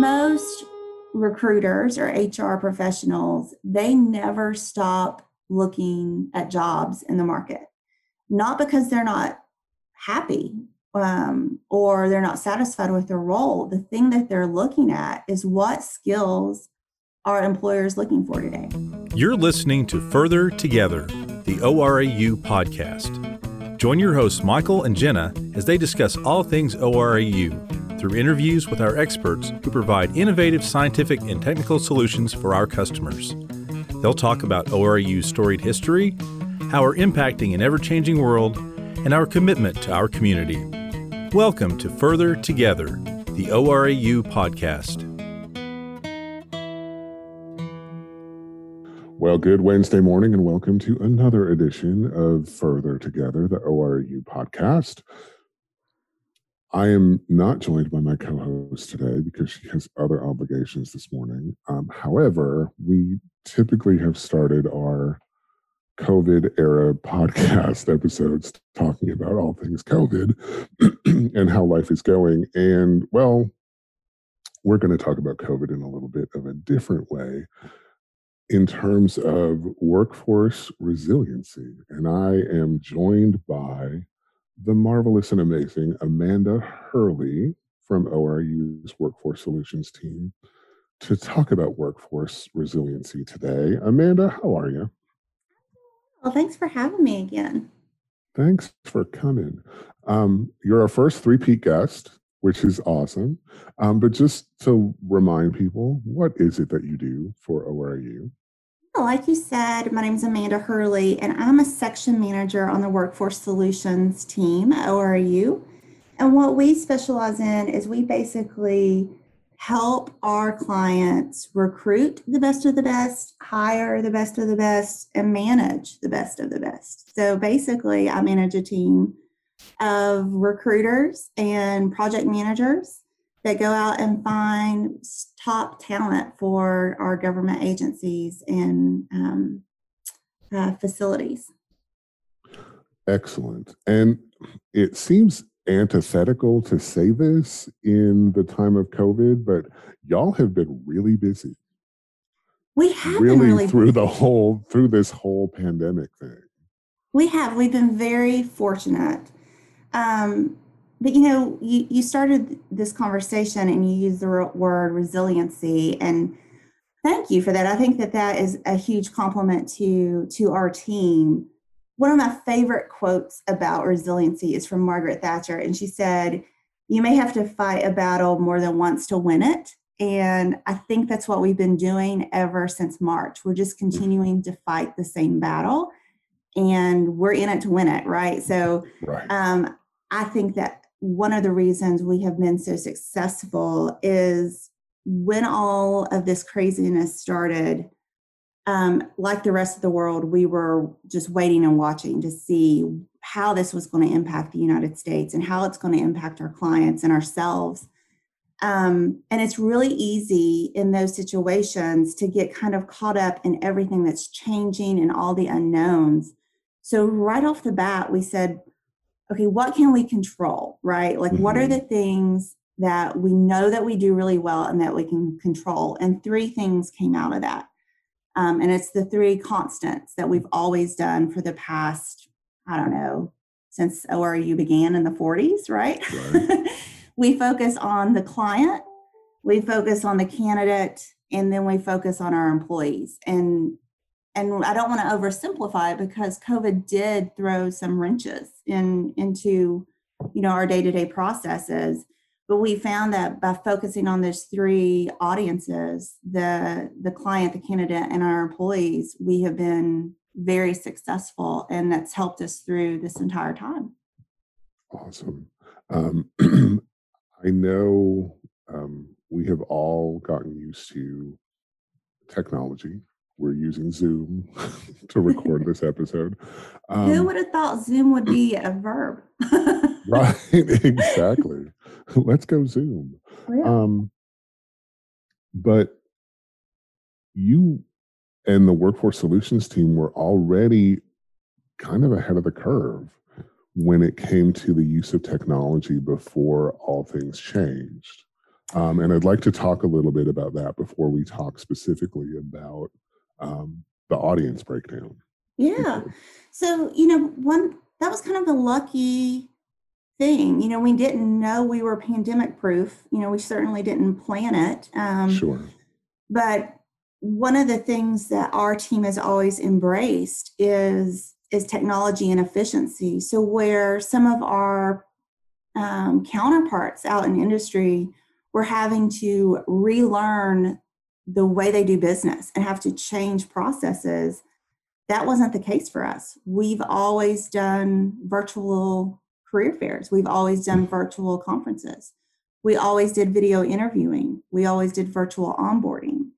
most recruiters or HR professionals, they never stop looking at jobs in the market. Not because they're not happy um, or they're not satisfied with their role. The thing that they're looking at is what skills are employers looking for today. You're listening to Further Together, the ORAU podcast. Join your hosts, Michael and Jenna, as they discuss all things ORAU through interviews with our experts who provide innovative scientific and technical solutions for our customers. They'll talk about ORAU's storied history, how we're impacting an ever changing world, and our commitment to our community. Welcome to Further Together, the ORAU podcast. Well, good Wednesday morning, and welcome to another edition of Further Together, the ORAU podcast. I am not joined by my co host today because she has other obligations this morning. Um, however, we typically have started our COVID era podcast episodes talking about all things COVID and how life is going. And well, we're going to talk about COVID in a little bit of a different way in terms of workforce resiliency. And I am joined by the marvelous and amazing Amanda Hurley from ORAU's Workforce Solutions team to talk about workforce resiliency today. Amanda, how are you? Well, thanks for having me again. Thanks for coming. Um, you're our first three-peat guest, which is awesome. Um, but just to remind people, what is it that you do for ORAU? Like you said, my name is Amanda Hurley, and I'm a section manager on the Workforce Solutions team at ORAU. And what we specialize in is we basically help our clients recruit the best of the best, hire the best of the best, and manage the best of the best. So basically, I manage a team of recruiters and project managers that go out and find top talent for our government agencies and um, uh, facilities. Excellent. And it seems antithetical to say this in the time of COVID, but y'all have been really busy. We have really, really through busy. the whole through this whole pandemic thing. We have. We've been very fortunate. Um, but you know, you, you started this conversation and you used the word resiliency, and thank you for that. I think that that is a huge compliment to to our team. One of my favorite quotes about resiliency is from Margaret Thatcher, and she said, "You may have to fight a battle more than once to win it." And I think that's what we've been doing ever since March. We're just continuing to fight the same battle, and we're in it to win it, right? So, right. Um, I think that one of the reasons we have been so successful is when all of this craziness started, um, like the rest of the world, we were just waiting and watching to see how this was going to impact the United States and how it's going to impact our clients and ourselves. Um, and it's really easy in those situations to get kind of caught up in everything that's changing and all the unknowns. So, right off the bat, we said, okay, what can we control, right? Like, mm-hmm. what are mm-hmm. the things that we know that we do really well and that we can control? And three things came out of that. Um, and it's the three constants that we've always done for the past, I don't know, since ORAU began in the 40s, right? right. we focus on the client, we focus on the candidate, and then we focus on our employees. And and I don't want to oversimplify it because COVID did throw some wrenches in into you know our day-to-day processes. But we found that by focusing on those three audiences, the the client, the candidate, and our employees, we have been very successful, and that's helped us through this entire time. Awesome. Um, I know um, we have all gotten used to technology we're using Zoom to record this episode. Um, Who would have thought Zoom would be a verb? right, exactly. Let's go Zoom. Yeah. Um, but you and the Workforce Solutions team were already kind of ahead of the curve when it came to the use of technology before all things changed. Um, and I'd like to talk a little bit about that before we talk specifically about um, the audience breakdown. Yeah. So, you know, one that was kind of a lucky thing. You know, we didn't know we were pandemic proof. You know, we certainly didn't plan it. Um, sure. But one of the things that our team has always embraced is is technology and efficiency. So where some of our um, counterparts out in industry were having to relearn the way they do business and have to change processes, that wasn't the case for us. We've always done virtual career fairs. We've always done virtual conferences. We always did video interviewing. We always did virtual onboarding.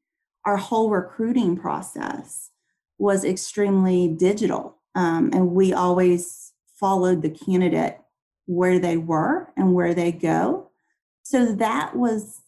Our whole recruiting process was extremely digital. Um, and we always followed the candidate where they were and where they go. So that was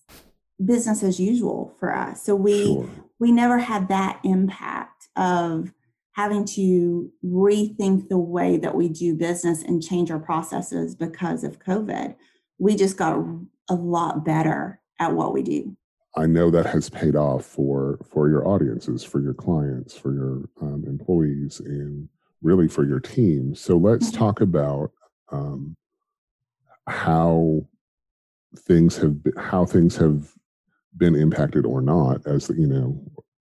business as usual for us. So we sure. we never had that impact of having to rethink the way that we do business and change our processes because of COVID. We just got a lot better at what we do. I know that has paid off for for your audiences, for your clients, for your um, employees, and really for your team. So let's mm-hmm. talk about um, how things have been, how things have been impacted or not as you know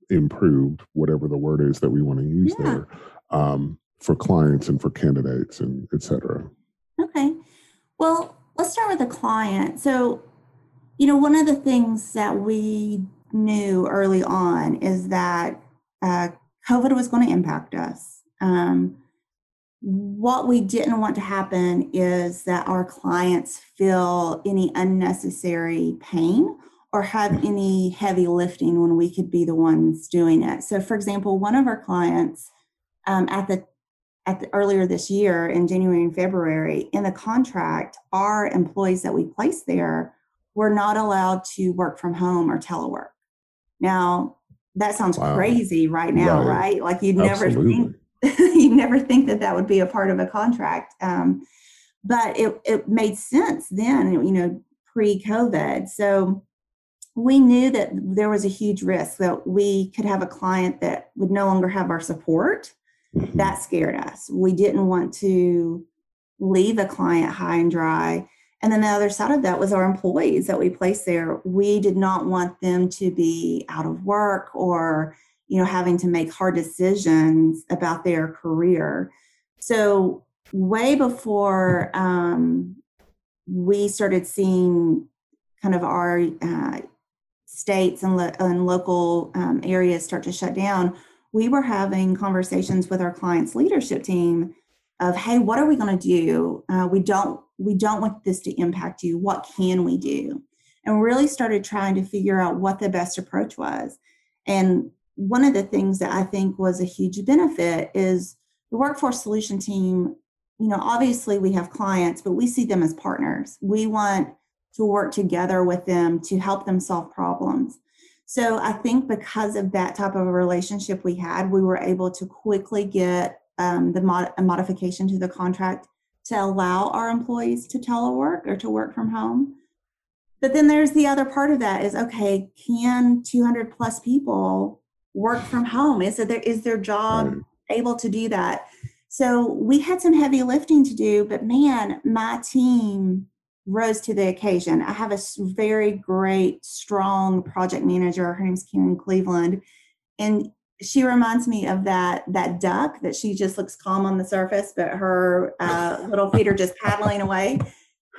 improved whatever the word is that we want to use yeah. there um, for clients and for candidates and et cetera. Okay. Well let's start with the client. So you know one of the things that we knew early on is that uh, covid was going to impact us. Um, what we didn't want to happen is that our clients feel any unnecessary pain or have mm-hmm. any heavy lifting when we could be the ones doing it. So, for example, one of our clients um, at the at the, earlier this year in January and February, in the contract, our employees that we placed there were not allowed to work from home or telework. Now, that sounds wow. crazy right now, right? right? Like you'd Absolutely. never think you'd never think that that would be a part of a contract. Um, but it, it made sense then, you know, pre COVID. So we knew that there was a huge risk that we could have a client that would no longer have our support. Mm-hmm. That scared us. We didn't want to leave a client high and dry. And then the other side of that was our employees that we placed there. We did not want them to be out of work or you know having to make hard decisions about their career so way before um, we started seeing kind of our uh, states and, lo- and local um, areas start to shut down we were having conversations with our clients leadership team of hey what are we going to do uh, we don't we don't want this to impact you what can we do and really started trying to figure out what the best approach was and one of the things that I think was a huge benefit is the workforce solution team. You know, obviously we have clients, but we see them as partners. We want to work together with them to help them solve problems. So I think because of that type of a relationship we had, we were able to quickly get um, the mod- a modification to the contract to allow our employees to telework or to work from home. But then there's the other part of that is okay, can 200 plus people work from home? Is there is their job able to do that? So we had some heavy lifting to do, but man, my team rose to the occasion. I have a very great, strong project manager. Her name's Karen Cleveland, and she reminds me of that that duck that she just looks calm on the surface, but her uh, little feet are just paddling away.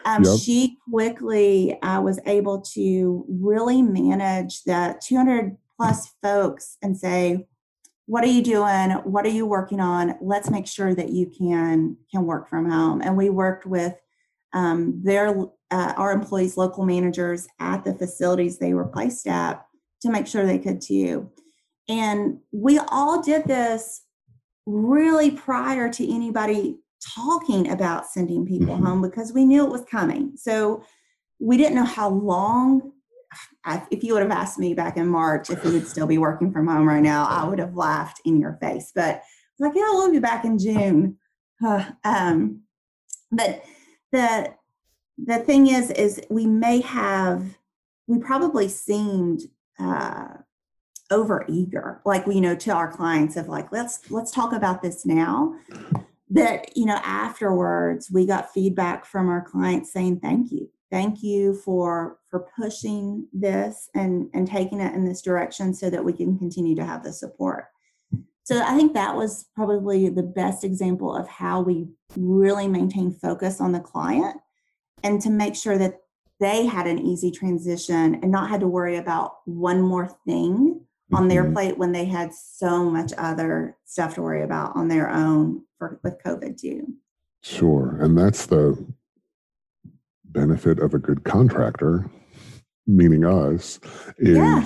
Um, yep. She quickly uh, was able to really manage the 200 plus folks and say, what are you doing? What are you working on? Let's make sure that you can can work from home. And we worked with um, their uh, our employees, local managers at the facilities they were placed at to make sure they could too. And we all did this really prior to anybody talking about sending people mm-hmm. home because we knew it was coming. So we didn't know how long I, if you would have asked me back in March if we would still be working from home right now, I would have laughed in your face. But like, yeah, we'll be back in June. Uh, um, but the the thing is, is we may have we probably seemed uh, over eager, like we you know to our clients of like let's let's talk about this now. That you know afterwards we got feedback from our clients saying thank you, thank you for for pushing this and and taking it in this direction so that we can continue to have the support. So I think that was probably the best example of how we really maintain focus on the client and to make sure that they had an easy transition and not had to worry about one more thing mm-hmm. on their mm-hmm. plate when they had so much other stuff to worry about on their own for with COVID too. Sure. And that's the benefit of a good contractor, meaning us, is yeah.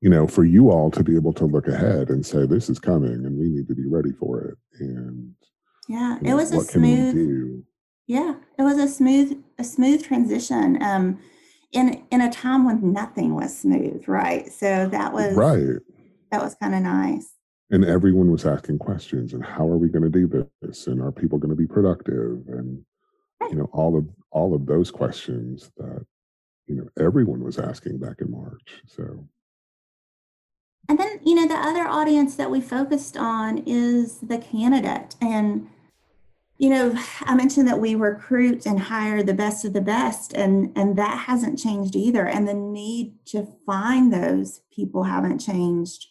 You know, for you all to be able to look ahead and say, this is coming and we need to be ready for it. And yeah, it was a smooth yeah, it was a smooth a smooth transition. Um, in in a time when nothing was smooth, right? So that was right. That was kind of nice. And everyone was asking questions and how are we going to do this? And are people going to be productive? And right. you know, all of all of those questions that you know everyone was asking back in March. So and then, you know, the other audience that we focused on is the candidate. And you know i mentioned that we recruit and hire the best of the best and and that hasn't changed either. And the need to find those people haven't changed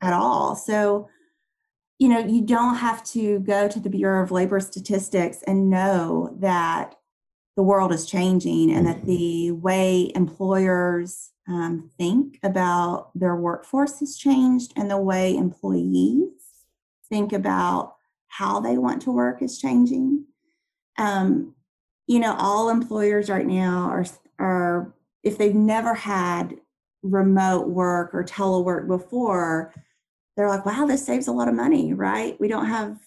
at all. So you know you don't have to go to the bureau of labor statistics and know that the world is changing and that mm-hmm. the way employers um, think about their workforce has changed and the way employees think about how they want to work is changing. Um, you know, all employers right now are are if they've never had remote work or telework before, they're like, wow, this saves a lot of money, right? We don't have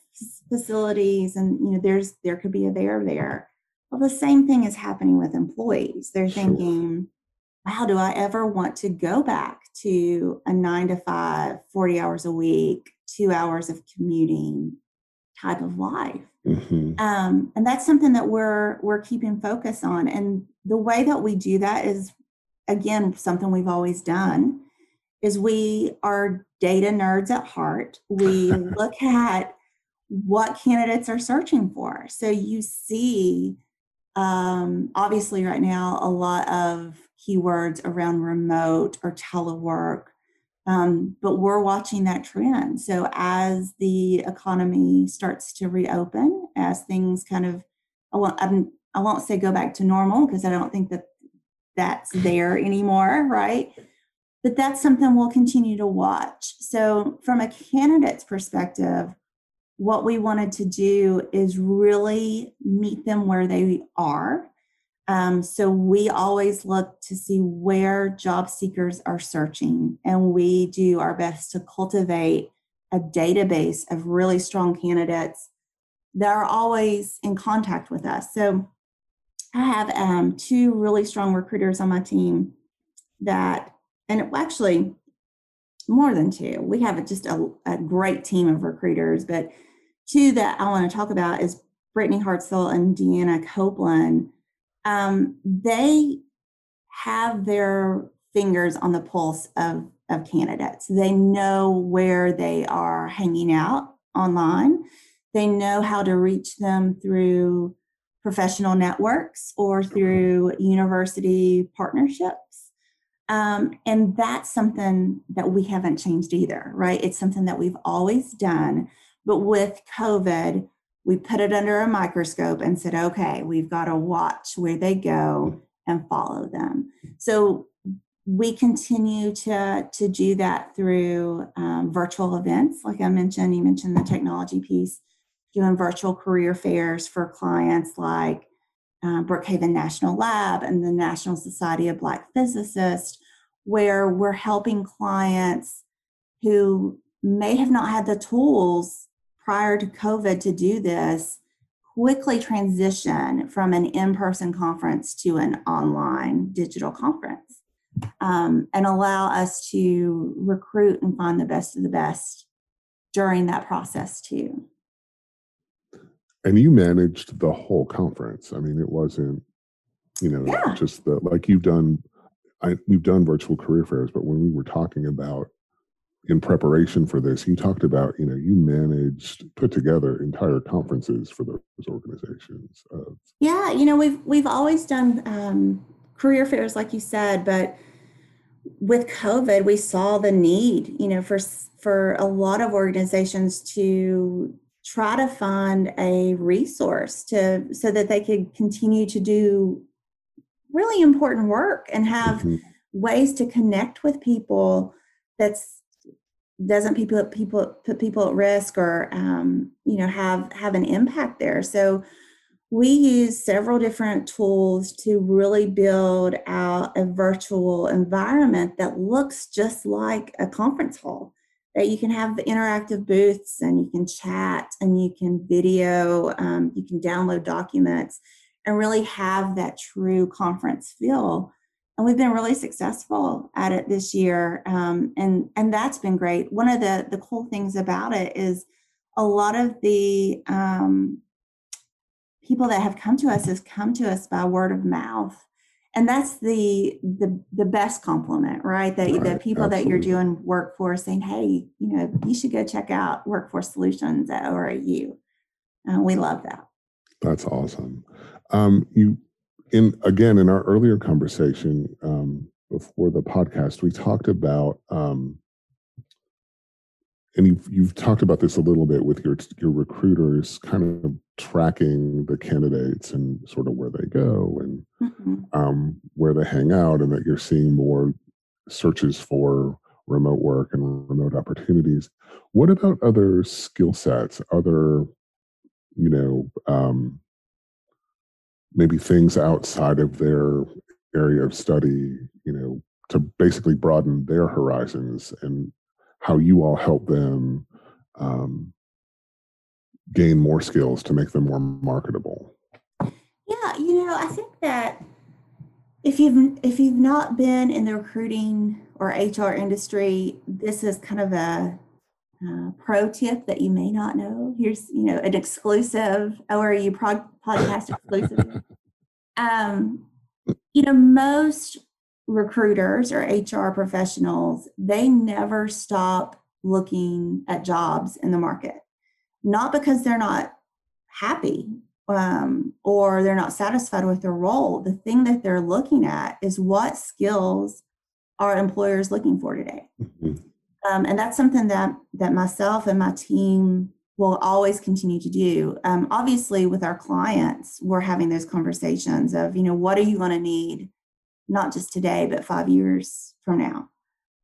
facilities and you know there's there could be a there there. Well, the same thing is happening with employees. They're sure. thinking, wow, do I ever want to go back to a nine to five, 40 hours a week, two hours of commuting, type of life. Mm-hmm. Um, and that's something that we're we're keeping focus on. And the way that we do that is again something we've always done is we are data nerds at heart. We look at what candidates are searching for. So you see um, obviously right now a lot of keywords around remote or telework um, but we're watching that trend. So as the economy starts to reopen, as things kind of, I won't, I won't say go back to normal because I don't think that that's there anymore, right? But that's something we'll continue to watch. So from a candidate's perspective, what we wanted to do is really meet them where they are um, so we always look to see where job seekers are searching, and we do our best to cultivate a database of really strong candidates that are always in contact with us. So I have um, two really strong recruiters on my team that, and actually more than two. We have just a, a great team of recruiters, but two that I want to talk about is Brittany Hartzell and Deanna Copeland um, they have their fingers on the pulse of, of candidates. They know where they are hanging out online. They know how to reach them through professional networks or through university partnerships. Um, and that's something that we haven't changed either, right? It's something that we've always done. But with COVID, we put it under a microscope and said, okay, we've got to watch where they go and follow them. So we continue to, to do that through um, virtual events. Like I mentioned, you mentioned the technology piece, doing virtual career fairs for clients like uh, Brookhaven National Lab and the National Society of Black Physicists, where we're helping clients who may have not had the tools prior to COVID to do this quickly transition from an in person conference to an online digital conference um, and allow us to recruit and find the best of the best during that process too. And you managed the whole conference. I mean, it wasn't, you know, yeah. just the like you've done I, we've done virtual career fairs, but when we were talking about in preparation for this, you talked about, you know, you managed, put together entire conferences for those organizations. Of, yeah, you know, we've we've always done um, career fairs, like you said, but with COVID, we saw the need, you know, for for a lot of organizations to try to find a resource to so that they could continue to do really important work and have mm-hmm. ways to connect with people that's doesn't people people put people at risk or um, you know have have an impact there. So we use several different tools to really build out a virtual environment that looks just like a conference hall that you can have the interactive booths and you can chat and you can video um, you can download documents and really have that true conference feel and we've been really successful at it this year um, and and that's been great. One of the the cool things about it is a lot of the um, people that have come to us has come to us by word of mouth. And that's the the the best compliment right? That right. the people Absolutely. that you're doing work for saying hey you know you should go check out workforce solutions at ORAU uh, we love that. That's awesome. Um, you in again in our earlier conversation um, before the podcast, we talked about um, and you've you've talked about this a little bit with your your recruiters, kind of tracking the candidates and sort of where they go and mm-hmm. um, where they hang out, and that you're seeing more searches for remote work and remote opportunities. What about other skill sets, other you know um, maybe things outside of their area of study, you know, to basically broaden their horizons and how you all help them um, gain more skills to make them more marketable. Yeah, you know, I think that if you've if you've not been in the recruiting or HR industry, this is kind of a uh, pro tip that you may not know. Here's, you know, an exclusive ORAU prod, podcast exclusive. um, you know, most recruiters or HR professionals, they never stop looking at jobs in the market, not because they're not happy um, or they're not satisfied with their role. The thing that they're looking at is what skills are employers looking for today. Mm-hmm. Um, and that's something that that myself and my team will always continue to do. Um, obviously, with our clients, we're having those conversations of, you know, what are you going to need, not just today, but five years from now.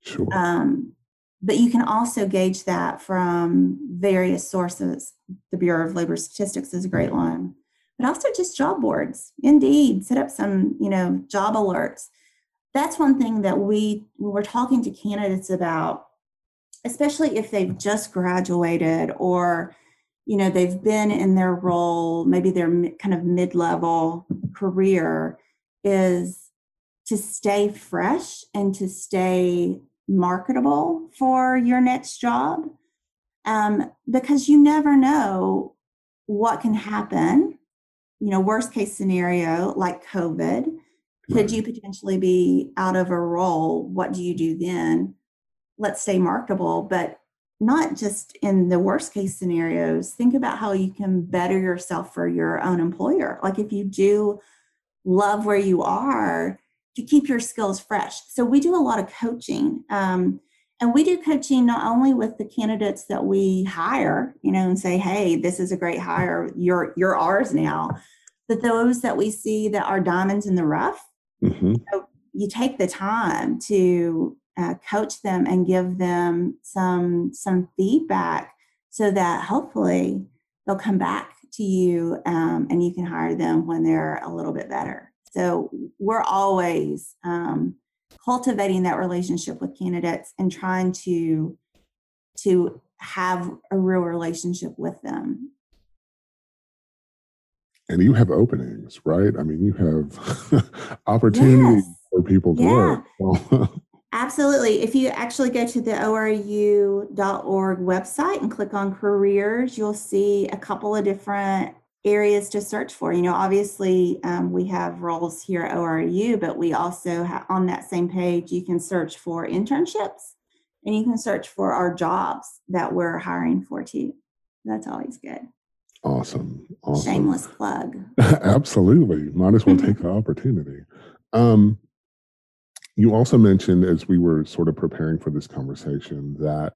Sure. Um, but you can also gauge that from various sources. The Bureau of Labor Statistics is a great one, but also just job boards. Indeed, set up some, you know, job alerts. That's one thing that we, when we're talking to candidates about, especially if they've just graduated or you know they've been in their role maybe their kind of mid-level career is to stay fresh and to stay marketable for your next job um, because you never know what can happen. You know worst case scenario like covid could you potentially be out of a role? What do you do then let's stay marketable, but not just in the worst case scenarios. Think about how you can better yourself for your own employer. Like if you do love where you are, to keep your skills fresh. So we do a lot of coaching. Um, and we do coaching not only with the candidates that we hire, you know, and say, hey, this is a great hire, you're you're ours now, but those that we see that are diamonds in the rough. Mm-hmm. So you take the time to uh, coach them and give them some some feedback so that hopefully they'll come back to you um, and you can hire them when they're a little bit better so we're always um, cultivating that relationship with candidates and trying to to have a real relationship with them and you have openings right i mean you have opportunities yes. for people to yeah. work Absolutely. If you actually go to the ORAU.org website and click on careers, you'll see a couple of different areas to search for. You know, obviously um, we have roles here at ORAU, but we also have on that same page, you can search for internships and you can search for our jobs that we're hiring for too. That's always good. Awesome. awesome. Shameless plug. Absolutely. Might as well take the opportunity. Um, you also mentioned as we were sort of preparing for this conversation that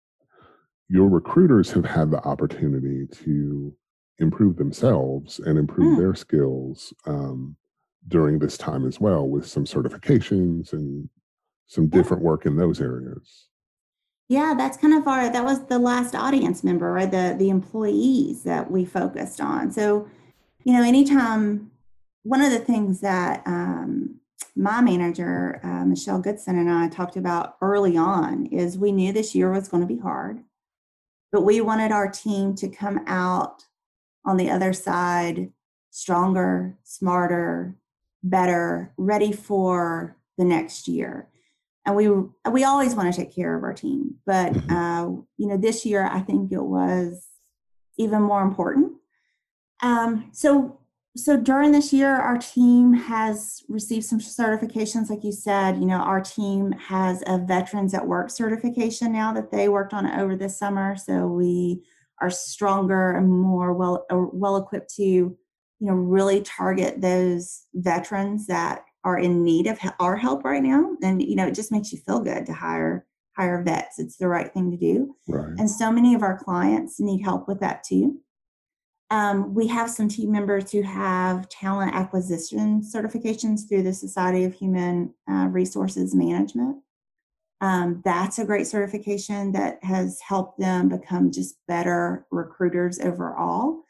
your recruiters have had the opportunity to improve themselves and improve mm. their skills um, during this time as well with some certifications and some different work in those areas. Yeah that's kind of our that was the last audience member right? The the employees that we focused on. So you know anytime one of the things that um, my manager uh, michelle goodson and i talked about early on is we knew this year was going to be hard but we wanted our team to come out on the other side stronger, smarter, better, ready for the next year. And we we always want to take care of our team, but mm-hmm. uh, you know this year I think it was even more important. Um, so so during this year, our team has received some certifications, like you said. You know, our team has a Veterans at Work certification now that they worked on over this summer. So we are stronger and more well well equipped to you know really target those veterans that are in need of our help right now and you know it just makes you feel good to hire hire vets it's the right thing to do right. and so many of our clients need help with that too um, we have some team members who have talent acquisition certifications through the society of human uh, resources management um, that's a great certification that has helped them become just better recruiters overall.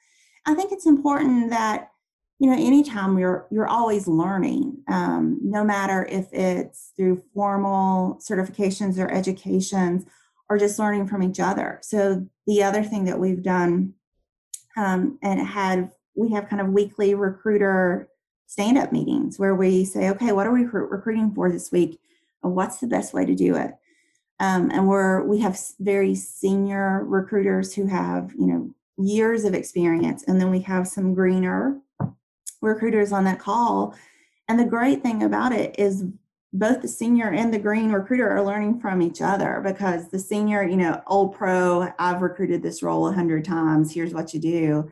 I think it's important that you know anytime you're you're always learning um, no matter if it's through formal certifications or educations or just learning from each other so the other thing that we've done um, and had we have kind of weekly recruiter stand up meetings where we say okay what are we recruiting for this week? What's the best way to do it? Um, and we're we have very senior recruiters who have you know years of experience and then we have some greener recruiters on that call. And the great thing about it is both the senior and the green recruiter are learning from each other because the senior you know old pro i've recruited this role a hundred times here's what you do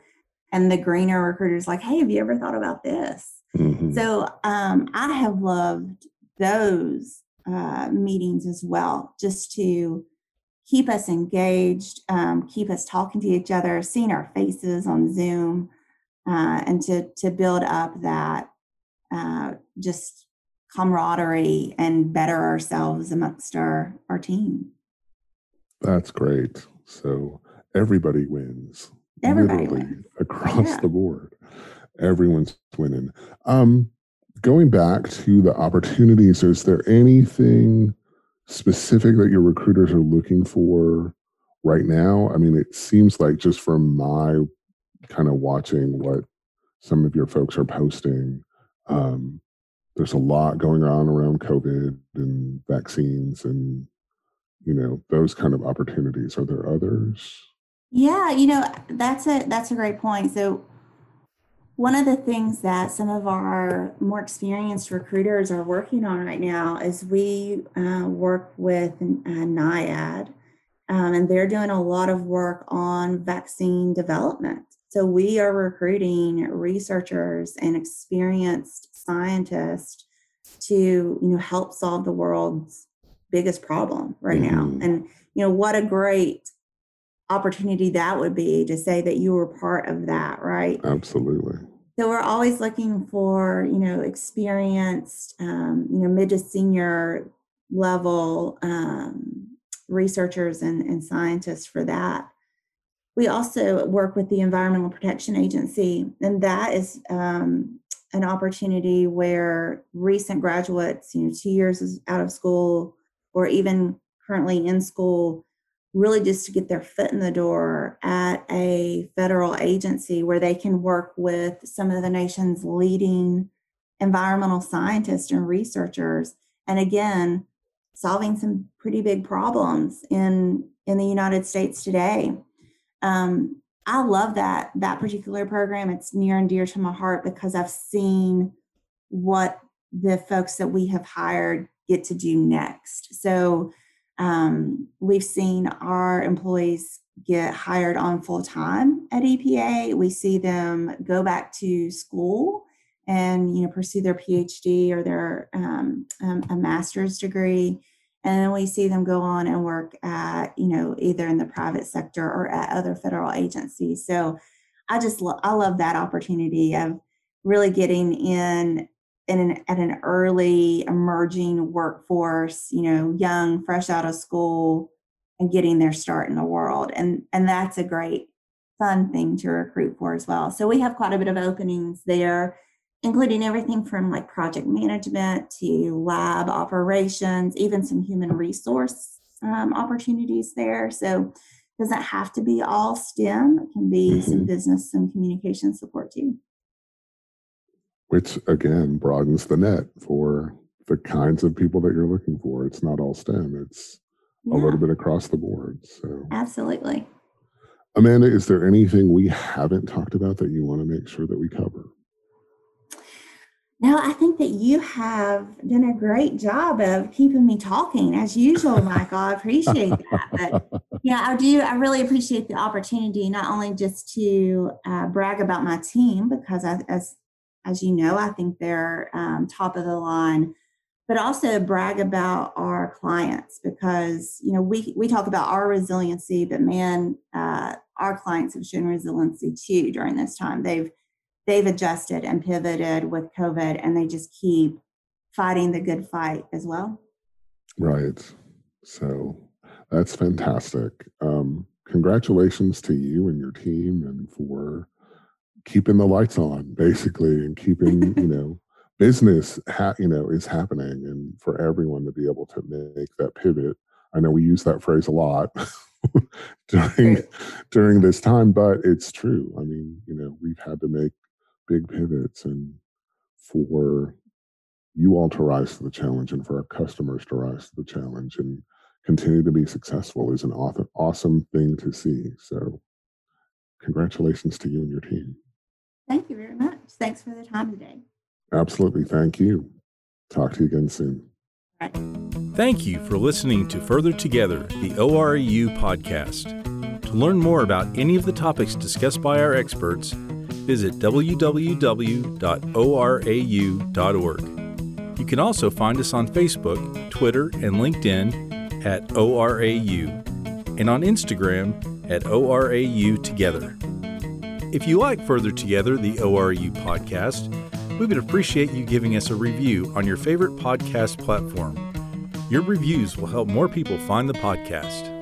and the greener recruiters like hey have you ever thought about this mm-hmm. so um, i have loved those uh, meetings as well, just to keep us engaged, um, keep us talking to each other, seeing our faces on Zoom, uh, and to to build up that uh, just camaraderie and better ourselves amongst our our team. That's great. So everybody wins. Everybody wins. across yeah. the board. Everyone's winning. Um, going back to the opportunities, is there anything specific that your recruiters are looking for right now? I mean, it seems like just from my kind of watching what some of your folks are posting, um, there's a lot going on around COVID and vaccines and you know those kind of opportunities. Are there others? Yeah, you know that's a that's a great point. So one of the things that some of our more experienced recruiters are working on right now is we uh, work with uh, NIAID, um, and they're doing a lot of work on vaccine development. So we are recruiting researchers and experienced scientists to you know help solve the world's biggest problem right mm-hmm. now. And you know what a great opportunity that would be to say that you were part of that, right? Absolutely. So we're always looking for, you know, experienced, um, you know, mid to senior level um, researchers and, and scientists for that. We also work with the Environmental Protection Agency, and that is um, an opportunity where recent graduates, you know, two years out of school or even currently in school, really just to get their foot in the door at a federal agency where they can work with some of the nation's leading environmental scientists and researchers. And again solving some pretty big problems in in the united states today. Um, I love that that particular program. It's near and dear to my heart because I've seen what the folks that we have hired get to do next. So um, we've seen our employees get hired on full time at EPA. We see them go back to school and you know pursue their PhD or their um, um, a master's degree, and then we see them go on and work at you know either in the private sector or at other federal agencies. So I just lo- I love that opportunity of really getting in in an, at an early emerging workforce, you know, young, fresh out of school, and getting their start in the world. And and that's a great fun thing to recruit for as well. So we have quite a bit of openings there, including everything from like project management to lab operations, even some human resource um, opportunities there. So it doesn't have to be all STEM. It can be mm-hmm. some business and communication support too which again broadens the net for the kinds of people that you're looking for. It's not all STEM, it's yeah. a little bit across the board. So, absolutely. Amanda, is there anything we haven't talked about that you want to make sure that we cover? No, I think that you have done a great job of keeping me talking as usual, Michael. I appreciate that. But yeah, I do. I really appreciate the opportunity, not only just to uh, brag about my team, because I, as as you know, I think they're um, top of the line, but also brag about our clients because you know we we talk about our resiliency, but man, uh, our clients have shown resiliency too during this time. They've they've adjusted and pivoted with COVID, and they just keep fighting the good fight as well. Right. So that's fantastic. Um, congratulations to you and your team, and for keeping the lights on basically and keeping you know business ha- you know is happening and for everyone to be able to make that pivot i know we use that phrase a lot during during this time but it's true i mean you know we've had to make big pivots and for you all to rise to the challenge and for our customers to rise to the challenge and continue to be successful is an awesome thing to see so congratulations to you and your team Thank you very much. Thanks for the time today. Absolutely. Thank you. Talk to you again soon. Thank you for listening to Further Together, the ORAU podcast. To learn more about any of the topics discussed by our experts, visit www.orau.org. You can also find us on Facebook, Twitter, and LinkedIn at ORAU, and on Instagram at ORAU Together. If you like Further Together, the ORAU podcast, we would appreciate you giving us a review on your favorite podcast platform. Your reviews will help more people find the podcast.